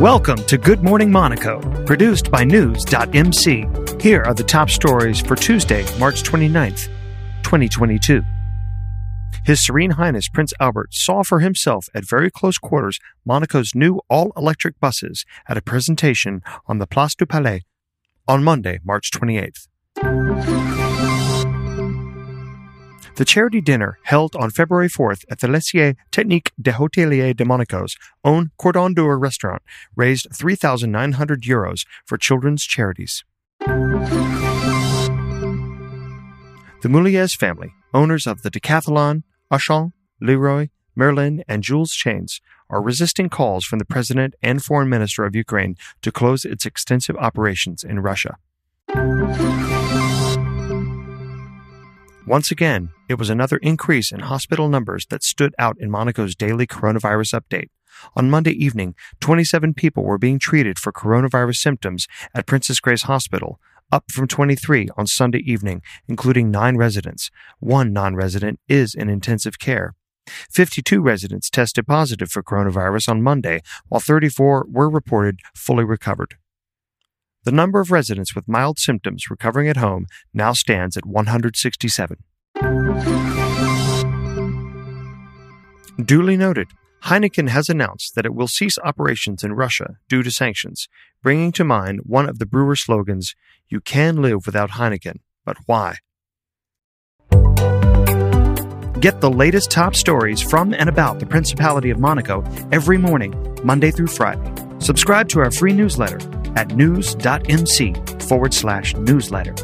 Welcome to Good Morning Monaco, produced by News.mc. Here are the top stories for Tuesday, March 29th, 2022. His Serene Highness Prince Albert saw for himself at very close quarters Monaco's new all electric buses at a presentation on the Place du Palais on Monday, March 28th. The charity dinner held on February 4th at the Lycée Technique des Hôteliers de Monaco's own Cordon d'Or restaurant raised 3,900 euros for children's charities. The Mulliez family, owners of the Decathlon, Auchan, Leroy, Merlin, and Jules chains, are resisting calls from the President and Foreign Minister of Ukraine to close its extensive operations in Russia. Once again, it was another increase in hospital numbers that stood out in Monaco's daily coronavirus update. On Monday evening, 27 people were being treated for coronavirus symptoms at Princess Grace Hospital, up from 23 on Sunday evening, including nine residents. One non resident is in intensive care. 52 residents tested positive for coronavirus on Monday, while 34 were reported fully recovered. The number of residents with mild symptoms recovering at home now stands at 167. Duly noted, Heineken has announced that it will cease operations in Russia due to sanctions, bringing to mind one of the brewer slogans You can live without Heineken, but why? Get the latest top stories from and about the Principality of Monaco every morning, Monday through Friday. Subscribe to our free newsletter at news.mc forward slash newsletter.